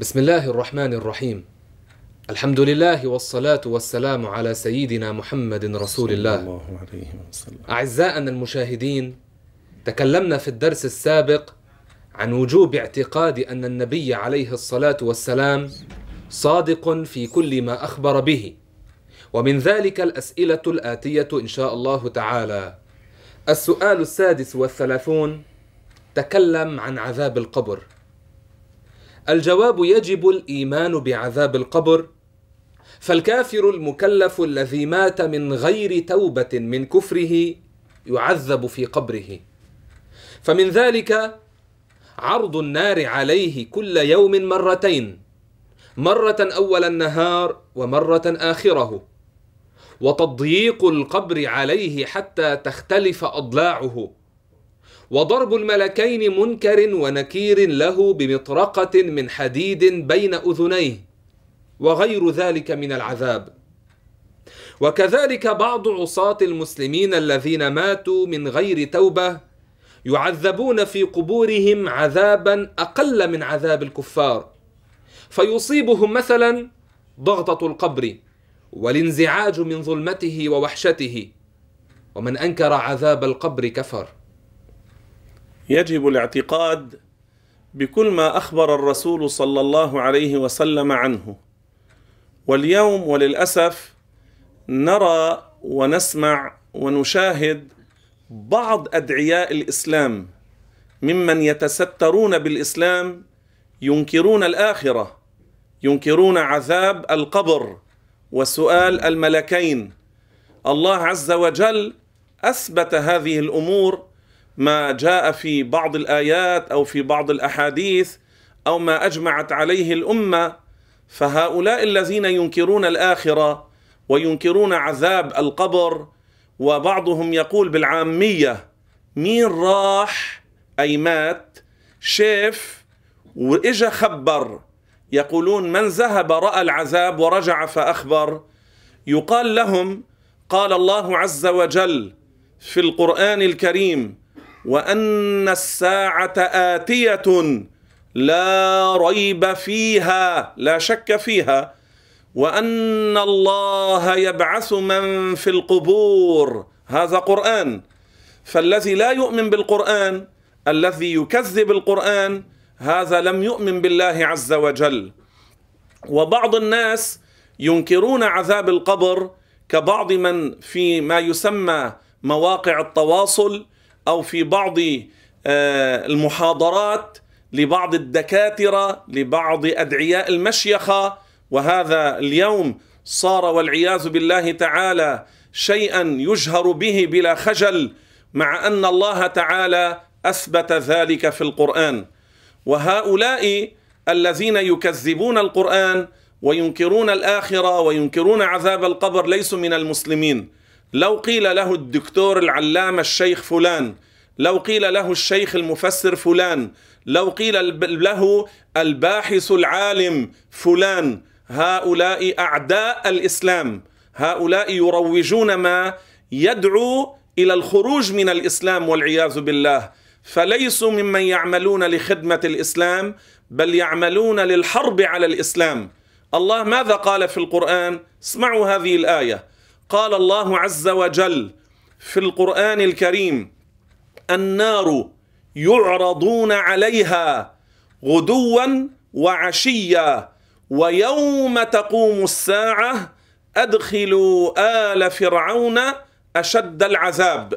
بسم الله الرحمن الرحيم الحمد لله والصلاة والسلام على سيدنا محمد رسول الله الله عليه وسلم أعزائنا المشاهدين تكلمنا في الدرس السابق عن وجوب اعتقاد أن النبي عليه الصلاة والسلام صادق في كل ما أخبر به ومن ذلك الأسئلة الآتية إن شاء الله تعالى السؤال السادس والثلاثون تكلم عن عذاب القبر الجواب يجب الإيمان بعذاب القبر. فالكافر المكلف الذي مات من غير توبة من كفره يعذب في قبره. فمن ذلك عرض النار عليه كل يوم مرتين مرة أول النهار ومرة آخره. وتضييق القبر عليه حتى تختلف أضلاعه. وضرب الملكين منكر ونكير له بمطرقة من حديد بين أذنيه وغير ذلك من العذاب. وكذلك بعض عصاة المسلمين الذين ماتوا من غير توبة يعذبون في قبورهم عذابا أقل من عذاب الكفار. فيصيبهم مثلا ضغطة القبر والانزعاج من ظلمته ووحشته ومن أنكر عذاب القبر كفر. يجب الاعتقاد بكل ما أخبر الرسول صلى الله عليه وسلم عنه. واليوم وللأسف نرى ونسمع ونشاهد بعض أدعياء الإسلام ممن يتسترون بالإسلام ينكرون الآخرة ينكرون عذاب القبر وسؤال الملكين. الله عز وجل أثبت هذه الأمور ما جاء في بعض الآيات أو في بعض الأحاديث أو ما أجمعت عليه الأمة فهؤلاء الذين ينكرون الآخرة وينكرون عذاب القبر وبعضهم يقول بالعامية مين راح؟ أي مات؟ شاف وإجا خبر. يقولون من ذهب رأى العذاب ورجع فأخبر. يقال لهم قال الله عز وجل في القرآن الكريم وأن الساعة آتية لا ريب فيها لا شك فيها وأن الله يبعث من في القبور. هذا قرآن. فالذي لا يؤمن بالقرآن الذي يكذب القرآن هذا لم يؤمن بالله عز وجل. وبعض الناس ينكرون عذاب القبر كبعض من في ما يسمى مواقع التواصل أو في بعض المحاضرات لبعض الدكاترة لبعض أدعياء المشيخة. وهذا اليوم صار والعياذ بالله تعالى شيئا يجهر به بلا خجل مع أن الله تعالى أثبت ذلك في القرآن. وهؤلاء الذين يكذبون القرآن وينكرون الآخرة وينكرون عذاب القبر ليسوا من المسلمين. لو قيل له الدكتور العلامة الشيخ فلان لو قيل له الشيخ المفسر فلان لو قيل له الباحث العالم فلان هؤلاء أعداء الإسلام هؤلاء يروجون ما يدعو إلى الخروج من الإسلام والعياذ بالله. فليسوا ممن يعملون لخدمة الإسلام بل يعملون للحرب على الإسلام. الله ماذا قال في القرآن؟ اسمعوا هذه الآية. قال الله عز وجل في القرآن الكريم النار يعرضون عليها غدوا وعشيا ويوم تقوم الساعة أدخلوا آل فرعون أشد العذاب.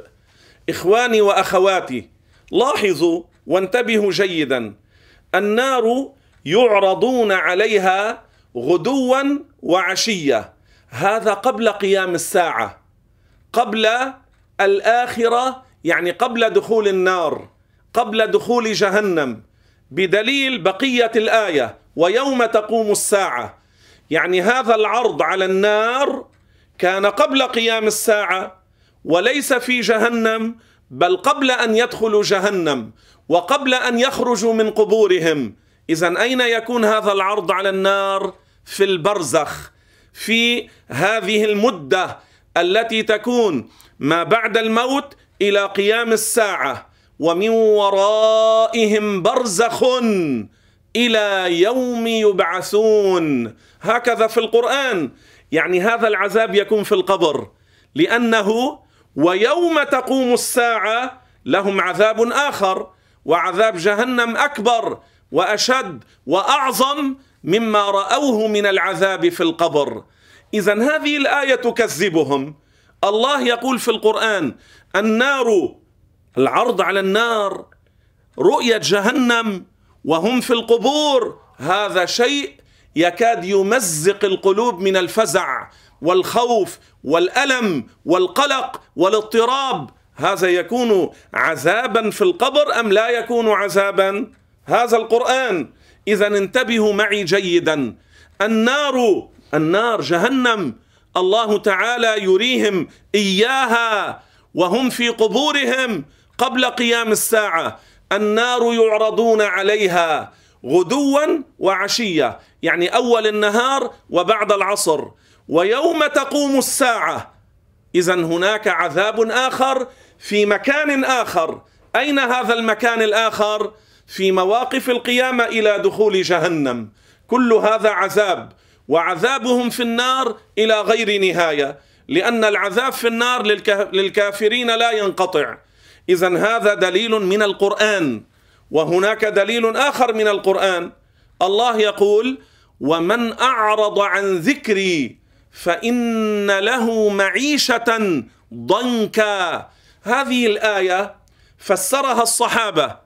إخواني وأخواتي لاحظوا وانتبهوا جيدا النار يعرضون عليها غدوا وعشيا. هذا قبل قيام الساعة قبل الآخرة يعني قبل دخول النار قبل دخول جهنم بدليل بقية الآية ويوم تقوم الساعة. يعني هذا العرض على النار كان قبل قيام الساعة وليس في جهنم بل قبل أن يدخلوا جهنم وقبل أن يخرجوا من قبورهم. اذا أين يكون هذا العرض على النار؟ في البرزخ. في هذه المدة التي تكون ما بعد الموت إلى قيام الساعة ومن ورائهم برزخ إلى يوم يبعثون. هكذا في القرآن. يعني هذا العذاب يكون في القبر. لأنه ويوم تقوم الساعة لهم عذاب آخر وعذاب جهنم أكبر وأشد وأعظم مما رأوه من العذاب في القبر. اذا هذه الآية تكذبهم. الله يقول في القرآن النار العرض على النار رؤية جهنم وهم في القبور. هذا شيء يكاد يمزق القلوب من الفزع والخوف والألم والقلق والاضطراب. هذا يكون عذابا في القبر أم لا يكون عذابا؟ هذا القرآن. إذا انتبهوا معي جيدا. النار النار جهنم. الله تعالى يريهم إياها وهم في قبورهم قبل قيام الساعة. النار يعرضون عليها غدوا وعشية يعني أول النهار وبعد العصر. ويوم تقوم الساعة. اذا هناك عذاب آخر في مكان آخر. أين هذا المكان الآخر؟ في مواقف القيامة إلى دخول جهنم. كل هذا عذاب وعذابهم في النار إلى غير نهاية لأن العذاب في النار للكافرين لا ينقطع. اذا هذا دليل من القرآن وهناك دليل آخر من القرآن. الله يقول ومن أعرض عن ذكري فإن له معيشة ضنكا. هذه الآية فسرها الصحابة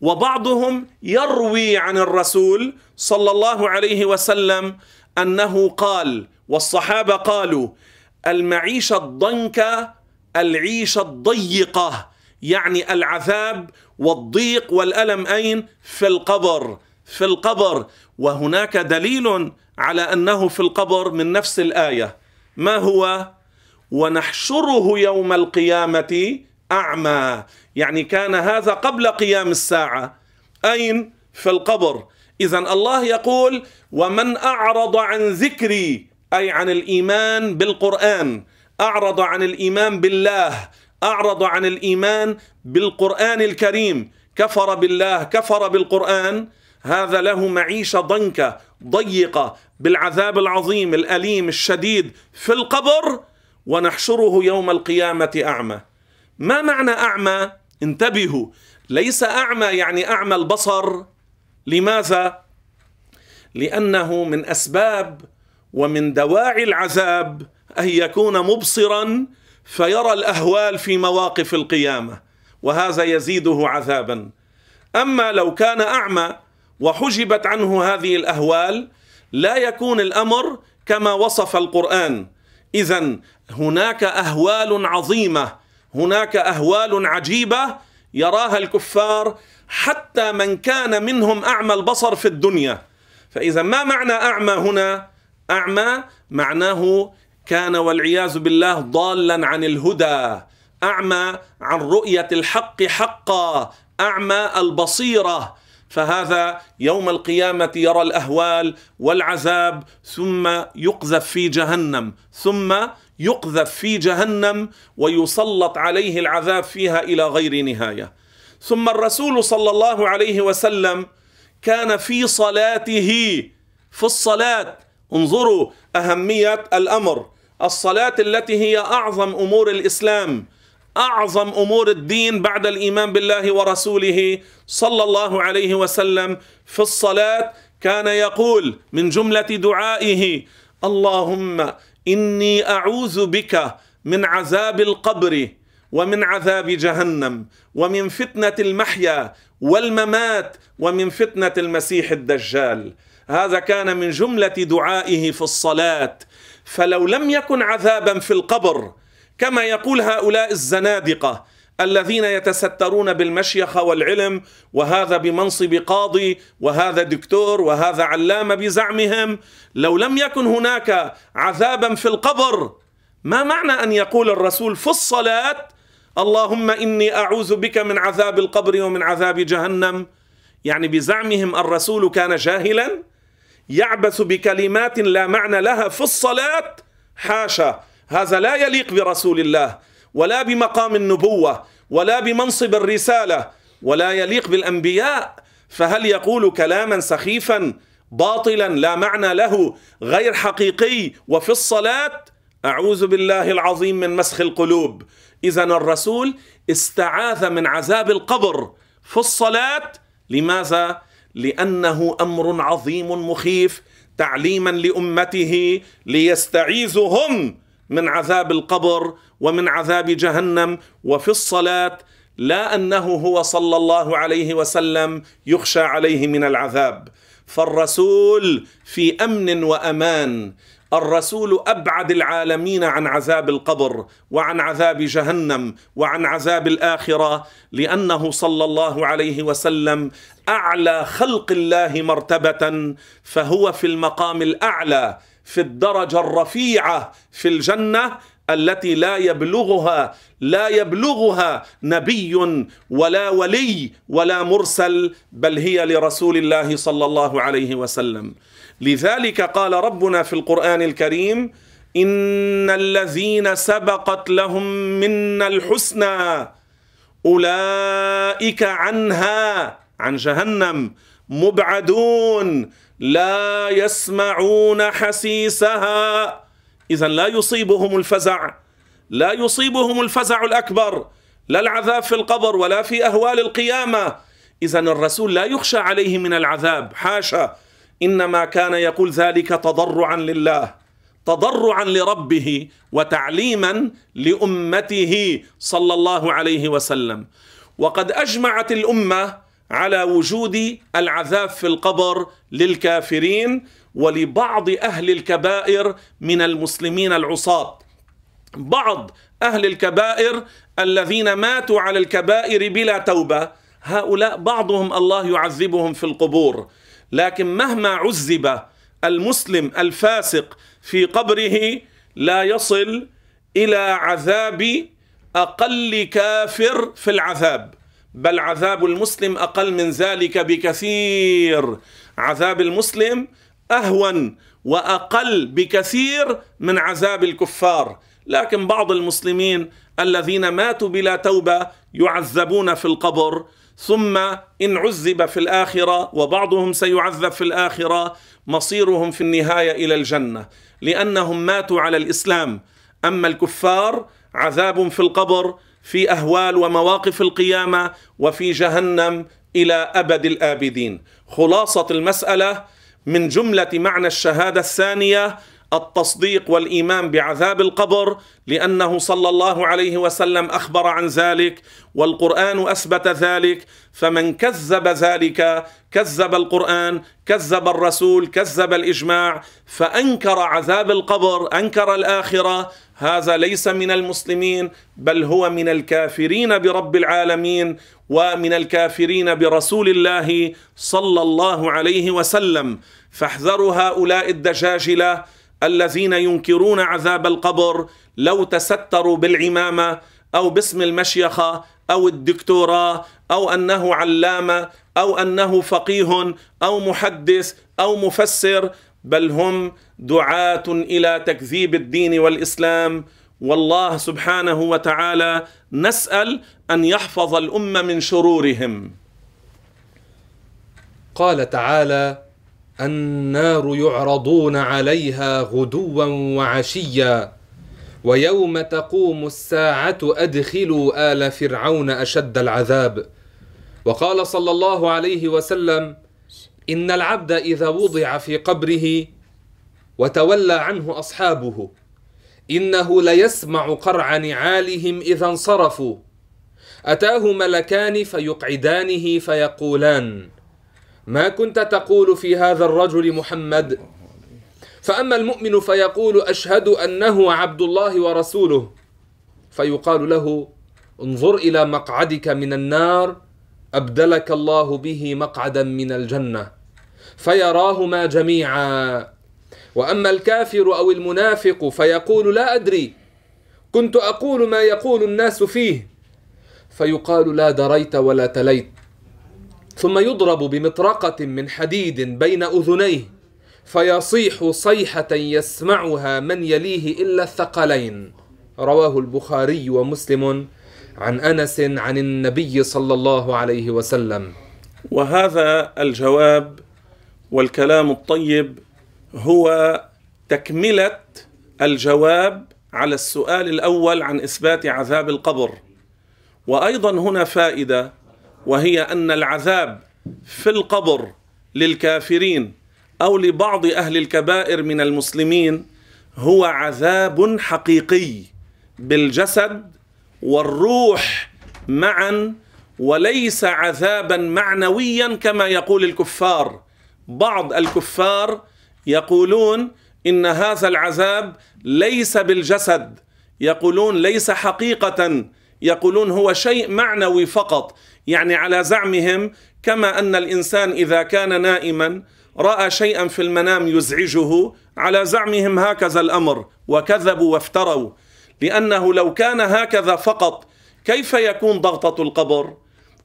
وبعضهم يروي عن الرسول صلى الله عليه وسلم أنه قال والصحابة قالوا المعيشه الضنكه العيشه الضيقة يعني العذاب والضيق والألم أين؟ في القبر في القبر. وهناك دليل على أنه في القبر من نفس الآية. ما هو؟ ونحشره يوم القيامة أعمى. يعني كان هذا قبل قيام الساعة. أين؟ في القبر. اذا الله يقول ومن أعرض عن ذكري أي عن الإيمان بالقرآن. أعرض عن الإيمان بالله. أعرض عن الإيمان بالقرآن الكريم. كفر بالله كفر بالقرآن. هذا له معيشة ضنكة ضيقة بالعذاب العظيم الأليم الشديد في القبر. ونحشره يوم القيامة أعمى. ما معنى أعمى؟ انتبهوا. ليس أعمى يعني أعمى البصر. لماذا؟ لأنه من أسباب ومن دواعي العذاب أن يكون مبصرا فيرى الأهوال في مواقف القيامة وهذا يزيده عذابا. أما لو كان أعمى وحجبت عنه هذه الأهوال لا يكون الأمر كما وصف القرآن. اذا هناك أهوال عظيمة هناك أهوال عجيبة يراها الكفار حتى من كان منهم أعمى البصر في الدنيا. فإذا ما معنى أعمى هنا؟ أعمى معناه كان والعياذ بالله ضالا عن الهدى. أعمى عن رؤية الحق حقا. أعمى البصيرة. فهذا يوم القيامة يرى الأهوال والعذاب ثم يقذف في جهنم. ثم يقذف في جهنم ويسلط عليه العذاب فيها إلى غير نهاية. ثم الرسول صلى الله عليه وسلم كان في صلاته في الصلاة. انظروا أهمية الأمر. الصلاة التي هي أعظم أمور الإسلام أعظم أمور الدين بعد الإيمان بالله ورسوله صلى الله عليه وسلم في الصلاة. كان يقول من جملة دعائه اللهم اني اعوذ بك من عذاب القبر ومن عذاب جهنم ومن فتنه المحيا والممات ومن فتنه المسيح الدجال هذا كان من جمله دعائه في الصلاه فلو لم يكن عذابا في القبر كما يقول هؤلاء الزنادقه الذين يتسترون بالمشيخه والعلم وهذا بمنصب قاضي وهذا دكتور وهذا علامه بزعمهم. لو لم يكن هناك عذابا في القبر ما معنى أن يقول الرسول في الصلاة اللهم إني أعوذ بك من عذاب القبر ومن عذاب جهنم يعني بزعمهم الرسول كان جاهلا يعبث بكلمات لا معنى لها في الصلاة حاشا. هذا لا يليق برسول الله. ولا بمقام النبوة ولا بمنصب الرسالة ولا يليق بالأنبياء فهل يقول كلاما سخيفا باطلا لا معنى له غير حقيقي وفي الصلاة؟ أعوذ بالله العظيم من مسخ القلوب. اذا الرسول استعاذ من عذاب القبر في الصلاة. لماذا؟ لأنه أمر عظيم مخيف تعليما لأمته ليستعيذوا هم من عذاب القبر ومن عذاب جهنم وفي الصلاة لا أنه هو صلى الله عليه وسلم يخشى عليه من العذاب. فالرسول في أمن وأمان. الرسول أبعد العالمين عن عذاب القبر وعن عذاب جهنم وعن عذاب الآخرة لأنه صلى الله عليه وسلم أعلى خلق الله مرتبة فهو في المقام الأعلى في الدرجة الرفيعة في الجنة التي لا يبلغها لا يبلغها نبي ولا ولي ولا مرسل بل هي لرسول الله صلى الله عليه وسلم. لذلك قال ربنا في القرآن الكريم إن الذين سبقت لهم منا الحسنى أولئك عنها عن جهنم مبعدون لا يسمعون حسيسها. اذا لا يصيبهم الفزع لا يصيبهم الفزع الأكبر لا العذاب في القبر ولا في أهوال القيامة. اذا الرسول لا يخشى عليه من العذاب حاشا. إنما كان يقول ذلك تضرعا لله تضرعا لربه وتعليما لأمته صلى الله عليه وسلم. وقد أجمعت الأمة على وجود العذاب في القبر للكافرين ولبعض أهل الكبائر من المسلمين العصاة. بعض أهل الكبائر الذين ماتوا على الكبائر بلا توبة هؤلاء بعضهم الله يعذبهم في القبور. لكن مهما عذب المسلم الفاسق في قبره لا يصل إلى عذاب أقل كافر في العذاب. بل عذاب المسلم أقل من ذلك بكثير. عذاب المسلم أهون وأقل بكثير من عذاب الكفار. لكن بعض المسلمين الذين ماتوا بلا توبة يعذبون في القبر ثم إن عذب في الآخرة وبعضهم سيعذب في الآخرة مصيرهم في النهاية إلى الجنة. لأنهم ماتوا على الإسلام. أما الكفار عذاب في القبر في أهوال ومواقف القيامة وفي جهنم إلى أبد الآبدين. خلاصة المسألة من جملة معنى الشهادة الثانية التصديق والإيمان بعذاب القبر لأنه صلى الله عليه وسلم أخبر عن ذلك والقرآن أثبت ذلك فمن كذب ذلك كذب القرآن كذب الرسول كذب الإجماع فأنكر عذاب القبر أنكر الآخرة هذا ليس من المسلمين بل هو من الكافرين برب العالمين ومن الكافرين برسول الله صلى الله عليه وسلم. فاحذروا هؤلاء الدجاجلة الذين ينكرون عذاب القبر لو تستروا بالعمامة أو باسم المشيخه أو الدكتوراه أو أنه علامة أو أنه فقيه أو محدث أو مفسر بل هم دعاة إلى تكذيب الدين والإسلام. والله سبحانه وتعالى نسأل أن يحفظ الأمة من شرورهم. قال تعالى النار يعرضون عليها غدوا وعشيا ويوم تقوم الساعة أدخلوا آل فرعون أشد العذاب. وقال صلى الله عليه وسلم إن العبد إذا وضع في قبره وتولى عنه أصحابه إنه ليسمع قرع نعالهم إذا انصرفوا. أتاه ملكان فيقعدانه فيقولان ما كنت تقول في هذا الرجل محمد؟ فأما المؤمن فيقول أشهد أنه عبد الله ورسوله. فيقال له انظر إلى مقعدك من النار أبدلك الله به مقعدا من الجنة فيراهما جميعا. وأما الكافر أو المنافق فيقول لا أدري كنت أقول ما يقول الناس فيه فيقال لا دريت ولا تليت. ثم يضرب بمطرقة من حديد بين أذنيه فيصيح صيحة يسمعها من يليه إلا الثقلين. رواه البخاري ومسلم. عن أنس عن النبي صلى الله عليه وسلم. وهذا الجواب والكلام الطيب هو تكملة الجواب على السؤال الأول عن إثبات عذاب القبر. وأيضا هنا فائدة وهي أن العذاب في القبر للكافرين أو لبعض أهل الكبائر من المسلمين هو عذاب حقيقي بالجسد والروح معا وليس عذابا معنويا كما يقول الكفار. بعض الكفار يقولون إن هذا العذاب ليس بالجسد يقولون ليس حقيقة يقولون هو شيء معنوي فقط. يعني على زعمهم كما أن الإنسان إذا كان نائما رأى شيئا في المنام يزعجه على زعمهم هكذا الأمر وكذبوا وافتروا. لأنه لو كان هكذا فقط كيف يكون ضغطة القبر؟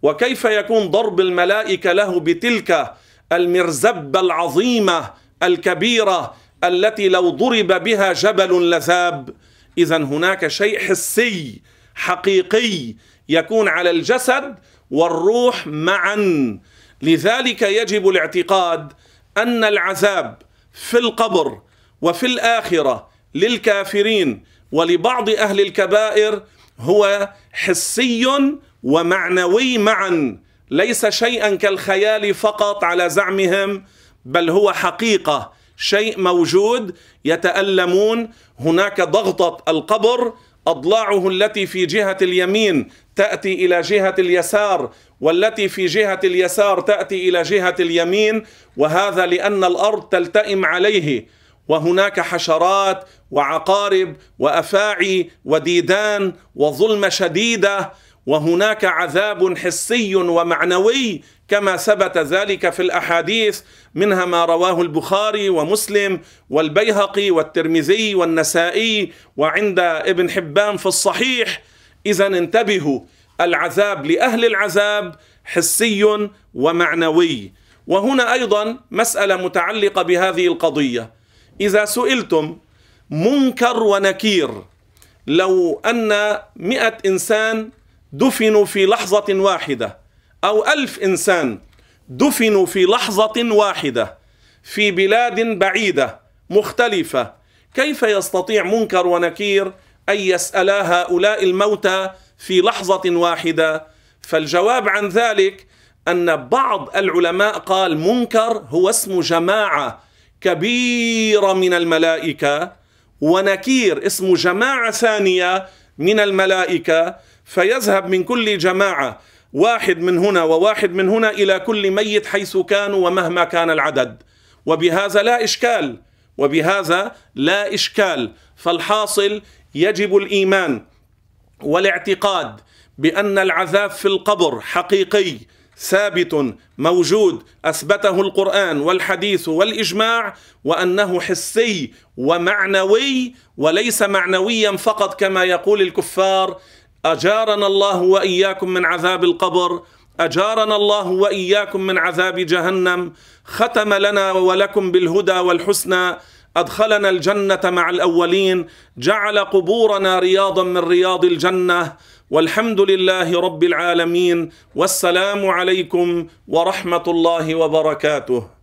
وكيف يكون ضرب الملائكة له بتلك المرزبة العظيمة الكبيرة التي لو ضرب بها جبل لذاب؟ اذا هناك شيء حسي حقيقي يكون على الجسد والروح معا. لذلك يجب الاعتقاد أن العذاب في القبر وفي الآخرة للكافرين ولبعض أهل الكبائر هو حسي ومعنوي معا ليس شيئا كالخيال فقط على زعمهم بل هو حقيقة شيء موجود يتألمون. هناك ضغطة القبر أضلاعه التي في جهة اليمين تأتي إلى جهة اليسار والتي في جهة اليسار تأتي إلى جهة اليمين وهذا لأن الأرض تلتئم عليه. وهناك حشرات وعقارب وأفاعي وديدان وظلمه شديدة وهناك عذاب حسي ومعنوي كما ثبت ذلك في الأحاديث منها ما رواه البخاري ومسلم والبيهقي والترمذي والنسائي وعند ابن حبان في الصحيح. اذا انتبهوا العذاب لأهل العذاب حسي ومعنوي. وهنا أيضا مسألة متعلقة بهذه القضية. إذا سئلتم منكر ونكير لو أن مئة إنسان دفنوا في لحظة واحدة أو ألف إنسان دفنوا في لحظة واحدة في بلاد بعيدة مختلفة كيف يستطيع منكر ونكير أن يسالا هؤلاء الموتى في لحظة واحدة؟ فالجواب عن ذلك أن بعض العلماء قال منكر هو اسم جماعة كبيره من الملائكة ونكير اسم جماعة ثانية من الملائكة فيذهب من كل جماعة واحد من هنا وواحد من هنا إلى كل ميت حيث كانوا ومهما كان العدد. وبهذا لا إشكال وبهذا لا إشكال. فالحاصل يجب الإيمان والاعتقاد بأن العذاب في القبر حقيقي ثابت موجود أثبته القرآن والحديث والإجماع وأنه حسي ومعنوي وليس معنويا فقط كما يقول الكفار أجارنا الله وإياكم من عذاب القبر أجارنا الله وإياكم من عذاب جهنم ختم لنا ولكم بالهدى والحسنى أدخلنا الجنة مع الأولين جعل قبورنا رياضا من رياض الجنة. والحمد لله رب العالمين والسلام عليكم ورحمة الله وبركاته.